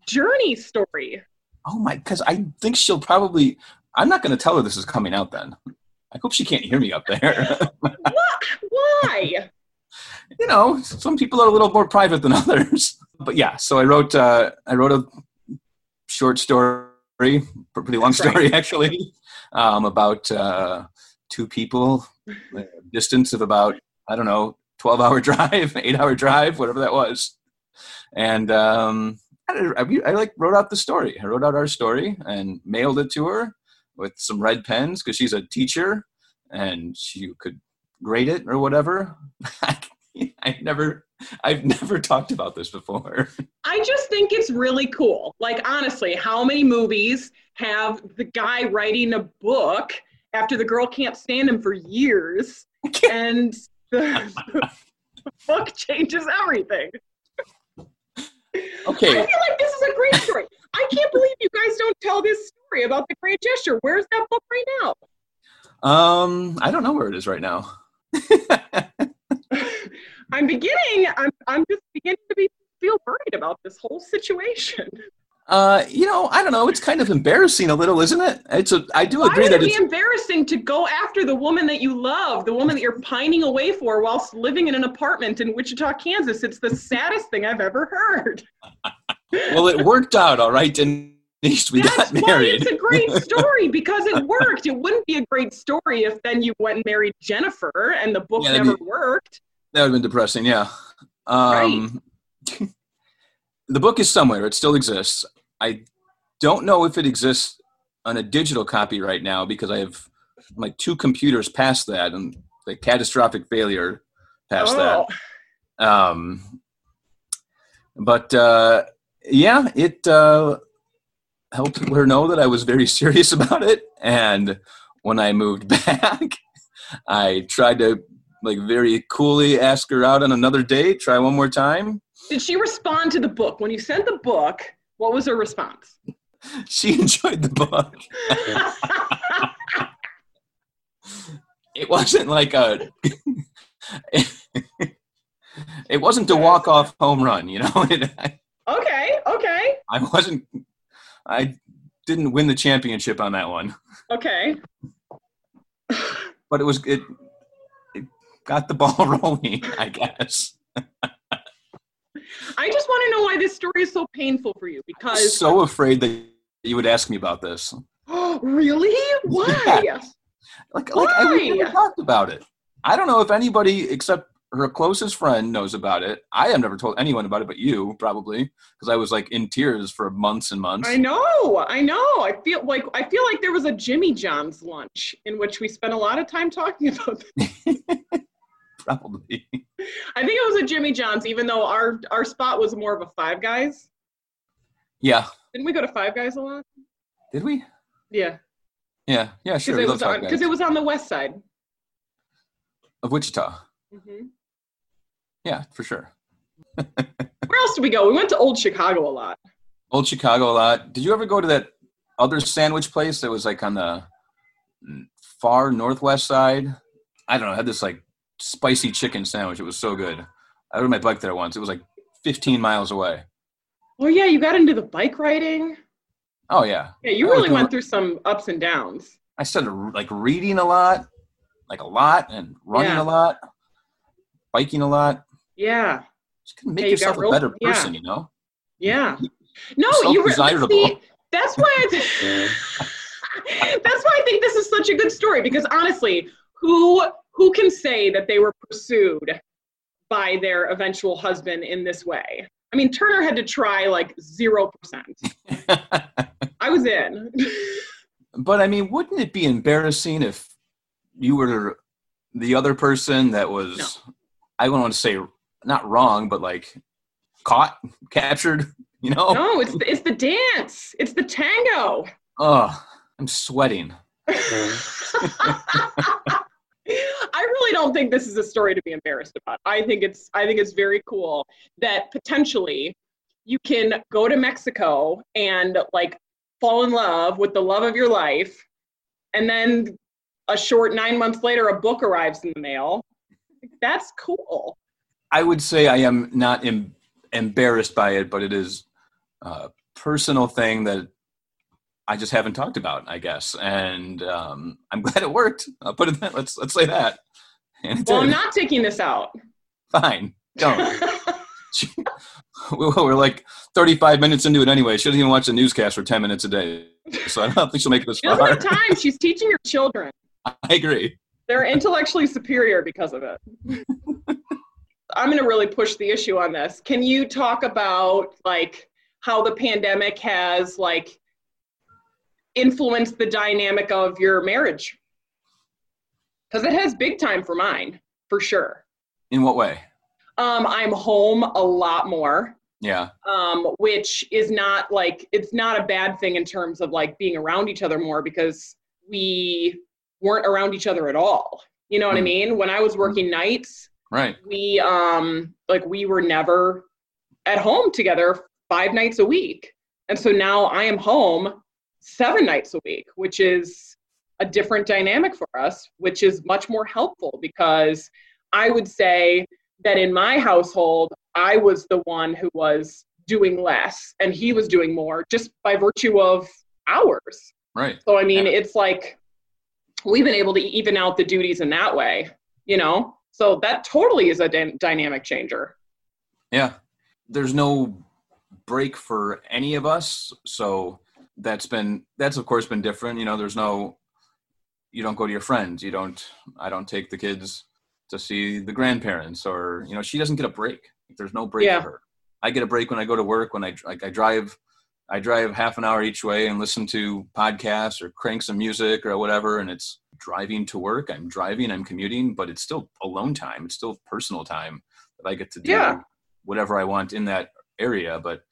journey story? Oh my, because I think she'll probably. I'm not going to tell her this is coming out. Then I hope she can't hear me up there. What? Why? you know, some people are a little more private than others. But yeah, so I wrote. Uh, I wrote a short story, pretty long story actually, um, about uh, two people, a distance of about I don't know, 12 hour drive, eight hour drive, whatever that was, and um, I, I, I like wrote out the story. I wrote out our story and mailed it to her with some red pens because she's a teacher and she could grade it or whatever. I never, I've never talked about this before. I just think it's really cool. Like, honestly, how many movies have the guy writing a book after the girl can't stand him for years and the, the book changes everything? Okay, I feel like this is a great story. I can't believe you guys don't tell this story about the great gesture. Where's that book right now? um, I don't know where it is right now. I'm beginning. I'm. I'm just beginning to be feel worried about this whole situation. Uh, you know, I don't know. It's kind of embarrassing a little, isn't it? It's a. I do Why agree would that it be it's. embarrassing to go after the woman that you love, the woman that you're pining away for whilst living in an apartment in Wichita, Kansas? It's the saddest thing I've ever heard. Well, it worked out all right, and at least we That's got why married. it's a great story because it worked. It wouldn't be a great story if then you went and married Jennifer and the book Yeah, never be- worked. That would have been depressing, yeah. Um, the book is somewhere. It still exists. I don't know if it exists on a digital copy right now because I have like two computers past that and the catastrophic failure past Oh, that. Um, but uh, yeah, it uh, helped her know that I was very serious about it. And when I moved back, I tried to like very coolly ask her out on another date, try one more time. did she respond to the book when you sent the book? What was her response? She enjoyed the book. It wasn't like a. it wasn't a walk off home run, you know. Okay, okay, I wasn't. I didn't win the championship on that one, okay. but it was it. It got the ball rolling, I guess. I just want to know why this story is so painful for you I because so afraid that you would ask me about this. really? Why? Like, like Why? never talked about it. I don't know if anybody except her closest friend knows about it. I have never told anyone about it, but you probably, because I was like in tears for months and months. I know, I know. I feel like I feel like there was a Jimmy John's lunch in which we spent a lot of time talking about this. Probably. I think it was a Jimmy John's, even though our our spot was more of a Five Guys. Yeah. Didn't we go to Five Guys a lot? Did we? Yeah, Yeah. Yeah. Sure. because it was on it was on the west side. of Wichita. hmm Yeah, for sure. Where else did we go? We went to Old Chicago a lot. Old Chicago a lot. Did you ever go to that other sandwich place that was like on the mm, far northwest side? I don't know. Had this like spicy chicken sandwich. It was so good. I rode my bike there once. It was like 15 miles away. Oh yeah, you got into the bike riding. Oh yeah. Yeah, you really went through some ups and downs. I started like reading a lot, like a lot, and running Yeah. a lot, biking a lot. Yeah, Just can make Yeah, you yourself a real- better yeah. person, you know. yeah. No, you were see, That's why. I th- that's why I think this is such a good story because honestly, who who can say that they were pursued by their eventual husband in this way? I mean, Turner had to try like zero percent. I was in. but I mean, wouldn't it be embarrassing if you were the other person that was? No. I don't want to say not wrong, but like caught, captured. You know? No, it's the, it's the dance. It's the tango. Oh, I'm sweating. I really don't think this is a story to be embarrassed about. I think it's I think it's very cool that potentially you can go to Mexico and like fall in love with the love of your life and then a short nine months later, a book arrives in the mail. That's cool. I would say I am not em- embarrassed by it, but it is a personal thing that I just haven't talked about, I guess. And um, I'm glad it worked. I'll put it that. Let's let's say that. And Well, I'm not taking this out. Fine. Don't. We're like 35 minutes into it anyway. She doesn't even watch the newscast for 10 minutes a day. So I don't think she'll make it this She doesn't far. have time. She's teaching her children. I agree. They're intellectually superior because of it. I'm going to really push the issue on this. Can you talk about like how the pandemic has like influenced the dynamic of your marriage? Because it has big time for mine, for sure. In what way? Um, I'm home a lot more. Yeah. um, which is not like it's not a bad thing in terms of like being around each other more because we weren't around each other at all. You know what I Mm. mean? When I was working nights, Right. we um like we were never at home together five nights a week. And so now I am home seven nights a week, which is a different dynamic for us, which is much more helpful because I would say that in my household, I was the one who was doing less and he was doing more just by virtue of hours. Right. So, I mean, Yeah. it's like we've been able to even out the duties in that way, you know? So that totally is a dy- dynamic changer. Yeah. There's no break for any of us. So that's been, that's of course been different. You know, there's no, you don't go to your friends. You don't, I don't take the kids to see the grandparents or, you know, she doesn't get a break. There's no break Yeah. for her. I get a break when I go to work, when I, like, I drive, I drive half an hour each way and listen to podcasts or crank some music or whatever. And it's driving to work. I'm driving, I'm commuting, but it's still alone time. It's still personal time that I get to do Yeah. whatever I want in that area. But,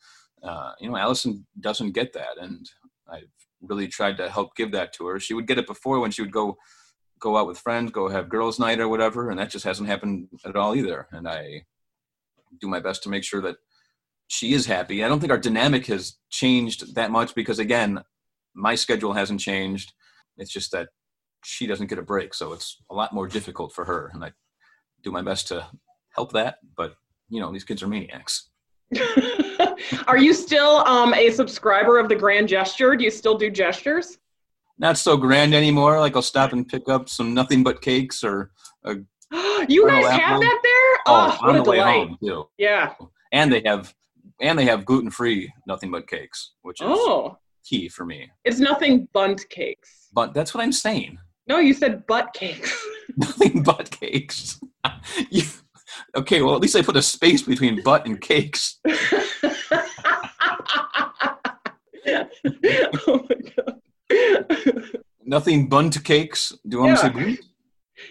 uh, you know, Allison doesn't get that. And I've really tried to help give that to her. She would get it before when she would go, go out with friends, go have girls night or whatever. And that just hasn't happened at all either. And I do my best to make sure that she is happy. I don't think our dynamic has changed that much because again, my schedule hasn't changed. It's just that she doesn't get a break, so it's a lot more difficult for her. And I do my best to help that, but you know, these kids are maniacs. Are you still um, a subscriber of the Grand Gesture? Do you still do gestures? Not so grand anymore. Like I'll stop and pick up some nothing but cakes or you Colonel guys have that there? oh, Oh, what on a the way delight. home too. Yeah. And they have and they have gluten free nothing but cakes, which is Oh, key for me. it's nothing Bundt cakes. But that's what I'm saying. No, you said butt cakes. nothing but cakes. You- okay, well at least I put a space between butt and cakes. oh my god. Nothing Bundt cakes. Do you want Yeah. me to say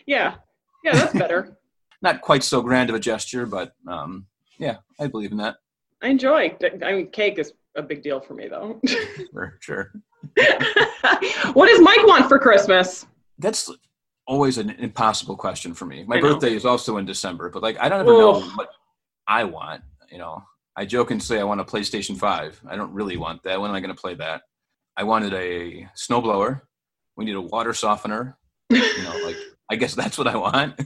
yeah. Yeah, that's better. Not quite so grand of a gesture, but um, yeah, I believe in that. I enjoy. I mean, cake is a big deal for me, though. For sure. what does Mike want for Christmas? That's always an impossible question for me. My birthday is also in December, but like I don't ever know what I want. You know, I joke and say I want a PlayStation Five. I don't really want that. When am I going to play that? I wanted a snowblower. We need a water softener. You know, like I guess that's what I want.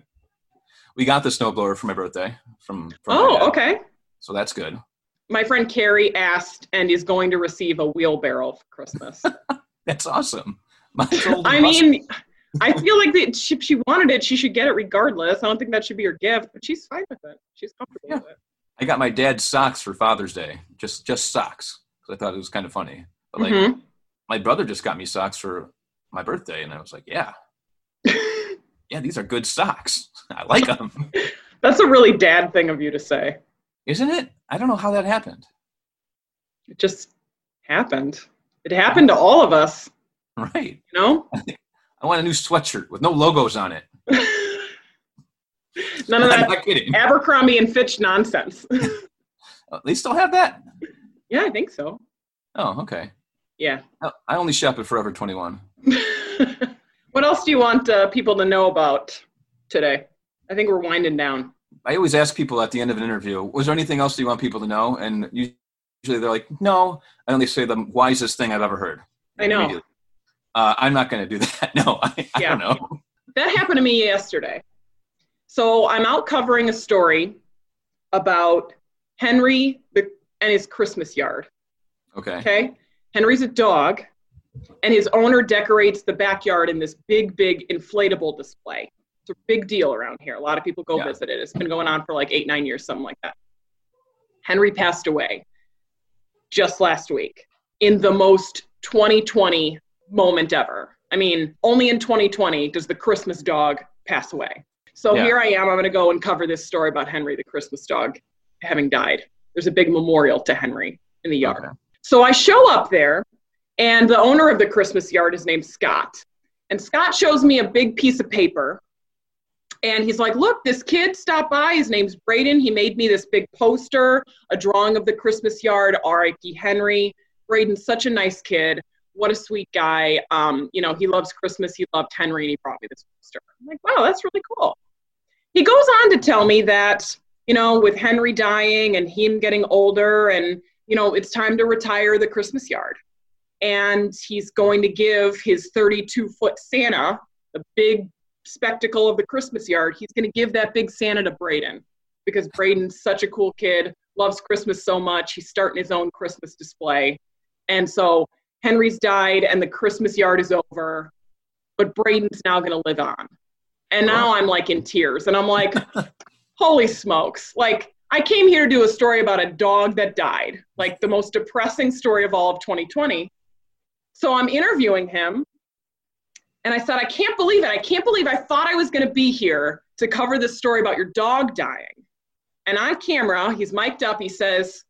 we got the snowblower for my birthday from. from Oh, okay. So that's good. My friend Carrie asked and is going to receive a wheelbarrow for Christmas. That's awesome. I mean, I feel like that she, she wanted it. She should get it regardless. I don't think that should be her gift, but she's fine with it. She's comfortable Yeah. with it. I got my dad socks for Father's Day. Just just socks because I thought it was kind of funny. But like Mhm. my brother just got me socks for my birthday, and I was like, yeah, yeah, these are good socks. I like them. That's a really dad thing of you to say. Isn't it? I don't know how that happened. It just happened. It happened to all of us, Right. you know? I want a new sweatshirt with no logos on it. None of that. Abercrombie and Fitch nonsense. They still have that? yeah, I think so. Oh, okay. Yeah. I- I only shop at Forever 21. what else do you want uh, people to know about today? I think we're winding down. I always ask people at the end of an interview, was there anything else you want people to know? And usually they're like, no. Then they say the wisest thing I've ever heard. I know. Uh, I'm not going to do that. No, I, I Yeah. don't know. That happened to me yesterday. So I'm out covering a story about Henry the, and his Christmas yard. Okay. Okay. Henry's a dog, and his owner decorates the backyard in this big, big inflatable display. It's a big deal around here. A lot of people go Yeah. visit it. It's been going on for like eight, nine years, something like that. Henry passed away just last week in the most 2020 moment ever. I mean, only in 2020 does the Christmas dog pass away. So Yeah. here I am. I'm going to go and cover this story about Henry, the Christmas dog, having died. There's a big memorial to Henry in the yard. Okay. So I show up there, and the owner of the Christmas yard is named Scott. And Scott shows me a big piece of paper. And he's like, Look, this kid stopped by. His name's Braden. He made me this big poster, a drawing of the Christmas yard, R.I.P. Henry. Braden's such a nice kid. What a sweet guy. Um, you know, he loves Christmas. He loved Henry, and he brought me this poster. I'm like, Wow, that's really cool. He goes on to tell me that, you know, with Henry dying and him getting older and you know, it's time to retire the Christmas yard. And he's going to give his 32 foot Santa, the big spectacle of the Christmas yard, he's going to give that big Santa to Braden because Braden's such a cool kid, loves Christmas so much. He's starting his own Christmas display. And so Henry's died and the Christmas yard is over, but Braden's now going to live on. And now I'm like in tears and I'm like, holy smokes. Like, I came here to do a story about a dog that died, like the most depressing story of all of 2020. So I'm interviewing him, and I said, I can't believe it. I can't believe I thought I was going to be here to cover this story about your dog dying. And on camera, he's mic'd up. He says,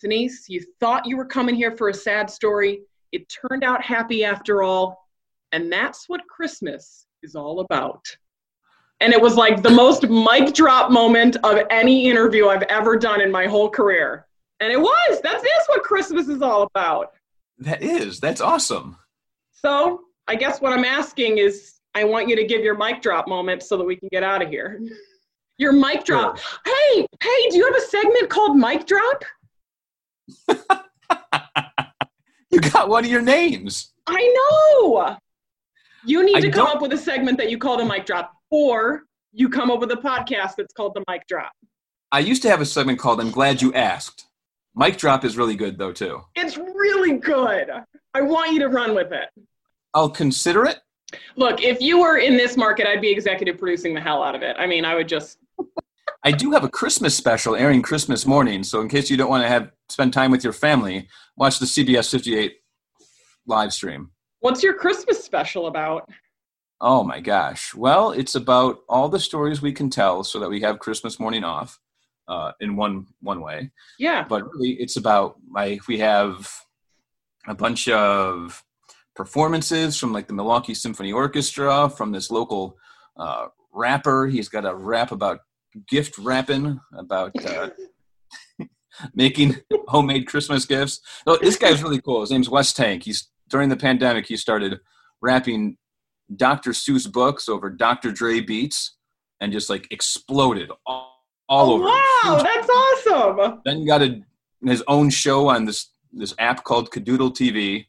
Denise, you thought you were coming here for a sad story. It turned out happy after all. And that's what Christmas is all about. And it was like the most mic drop moment of any interview I've ever done in my whole career. And it was. That's what Christmas is all about. That is. That's awesome. So I guess what I'm asking is I want you to give your mic drop moment so that we can get out of here. Your mic drop. Hey, hey, do you have a segment called Mic Drop? You got one of your names. I know. You need I to come don't- up with a segment that you call the mic drop, or you come up with a podcast that's called the mic drop. I used to have a segment called I'm Glad You Asked. Mic drop is really good though too. It's really good. I want you to run with it. I'll consider it. Look, if you were in this market, I'd be executive producing the hell out of it. I mean, I would just. I do have a Christmas special airing Christmas morning, so in case you don't want to have spend time with your family, watch the CBS 58 live stream. What's your Christmas special about? Oh my gosh. Well, it's about all the stories we can tell so that we have Christmas morning off uh, in one one way. Yeah. But really, it's about like we have a bunch of performances from like the Milwaukee Symphony Orchestra, from this local uh, rapper. He's got a rap about gift wrapping, about uh, making homemade Christmas gifts. No, this guy's really cool. His name's Wes Tank. He's during the pandemic he started rapping Dr. Seuss books over Dr. Dre beats and just like exploded all, all Oh, over. wow, that's awesome. then he got a, his own show on this this app called Kidoodle TV,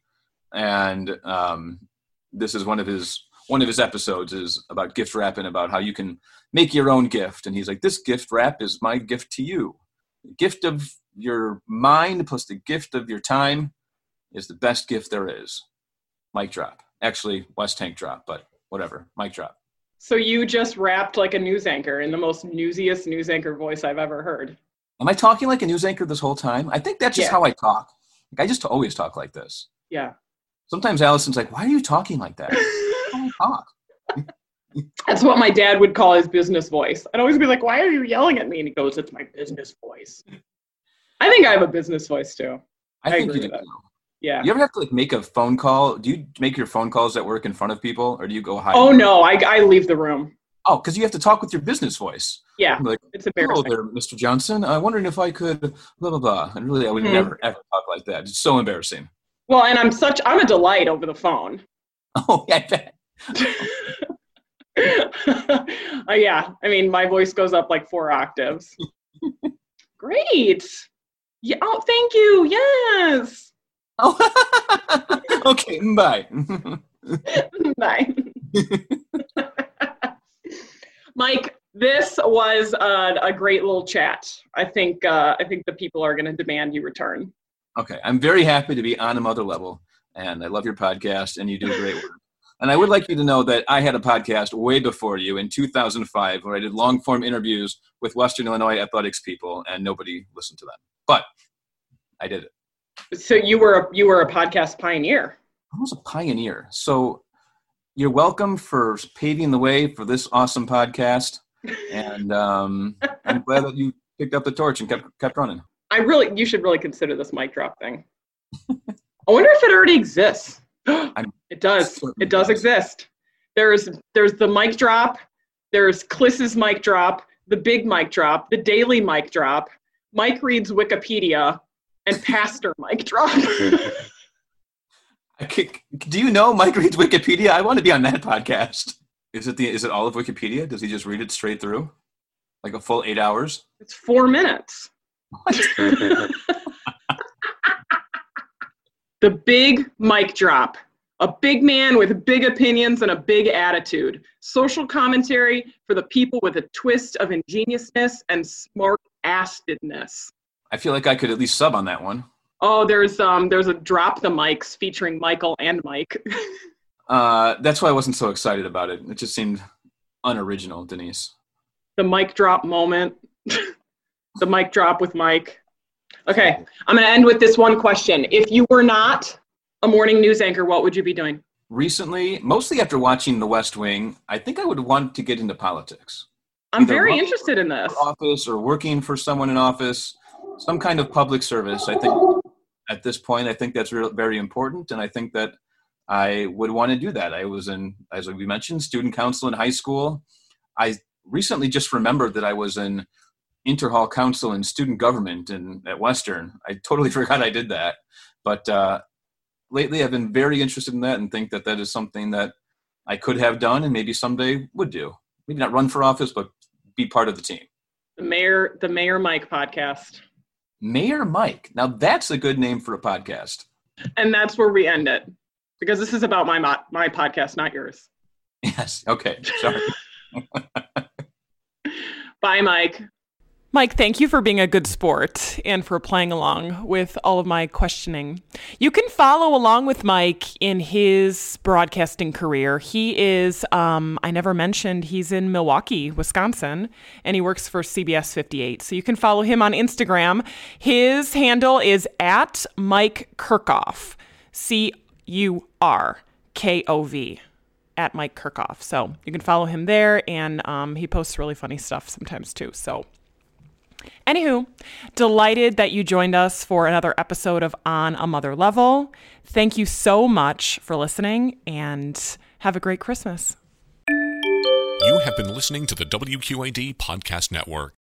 and um, this is one of his one of his episodes is about gift wrapping, about how you can make your own gift. And he's like, "This gift wrap is my gift to you. The gift of your mind plus the gift of your time is the best gift there is." Mic drop. Actually, Wes Tank drop, but whatever. Mic drop. So you just rapped like a news anchor in the most newsiest news anchor voice I've ever heard. Am I talking like a news anchor this whole time? I think that's just Yeah. how I talk. Like I just always talk like this. Yeah. Sometimes Allison's like, "Why are you talking like that?" I talk. That's what my dad would call his business voice. I'd always be like, "Why are you yelling at me?" And he goes, "It's my business voice." I think I have a business voice too. I, I think agree you do. Yeah. You ever have to like make a phone call? Do you make your phone calls at work in front of people, or do you go hide? Oh no, I, I leave the room. Oh, because you have to talk with your business voice. Yeah, like, it's hello embarrassing. there, Mr. Johnson. I'm wondering if I could blah blah blah. And really, I would Mhm. never ever talk like that. It's so embarrassing. Well, and I'm such I'm a delight over the phone. Oh, yeah, I bet. Uh, yeah, I mean, my voice goes up like four octaves. Great. Yeah. Oh, thank you. Yes. Oh, okay. Bye. Bye. Mike, this was a, a, great little chat. I think uh, I think the people are going to demand you return. Okay, I'm very happy to be on a mother level, and I love your podcast, and you do great work. And I would like you to know that I had a podcast way before you in 2005 where I did long form interviews with Western Illinois athletics people, and nobody listened to them. But I did it. So you were a, you were a podcast pioneer. I was a pioneer. So you're welcome for paving the way for this awesome podcast, and um, I'm glad that you picked up the torch and kept kept running. I really, you should really consider this mic drop thing. I wonder if it already exists. It does. It does, does exist. There's there's the mic drop. There's Kliss's mic drop. The big mic drop. The daily mic drop. Mike reads Wikipedia, and Pastor mic drop. Do you know Mike reads Wikipedia? I want to be on that podcast. Is it the is it all of Wikipedia? Does he just read it straight through, like a full eight hours? It's four minutes. the big mic drop. A big man with big opinions and a big attitude. Social commentary for the people with a twist of ingeniousness and smart assedness. I feel like I could at least sub on that one. Oh, there's um there's a drop the mics featuring Michael and Mike. uh that's why I wasn't so excited about it. It just seemed unoriginal, Denise. The mic drop moment. the mic drop with Mike. Okay, I'm going to end with this one question. If you were not a morning news anchor, what would you be doing? Recently, mostly after watching The West Wing, I think I would want to get into politics. I'm Either very interested in this. Office or working for someone in office, some kind of public service. I think at this point, I think that's re- very important, and I think that I would want to do that. I was in, as we mentioned, student council in high school. I recently just remembered that I was in interhall council and student government in at Western. I totally forgot I did that, but uh, lately I've been very interested in that and think that that is something that I could have done and maybe someday would do. Maybe not run for office, but be part of the team. The mayor, the Mayor Mike podcast. Mayor Mike. Now that's a good name for a podcast. And that's where we end it because this is about my my podcast, not yours. Yes. Okay. Sorry. Bye, Mike. Mike, thank you for being a good sport and for playing along with all of my questioning. You can follow along with Mike in his broadcasting career. He is, um, I never mentioned, he's in Milwaukee, Wisconsin, and he works for CBS 58. So you can follow him on Instagram. His handle is at Mike Curkov, C U R K O V at Mike Curkov. So you can follow him there, and um, he posts really funny stuff sometimes too. So Anywho, delighted that you joined us for another episode of On a Mother Level. Thank you so much for listening and have a great Christmas. You have been listening to the WQAD Podcast Network.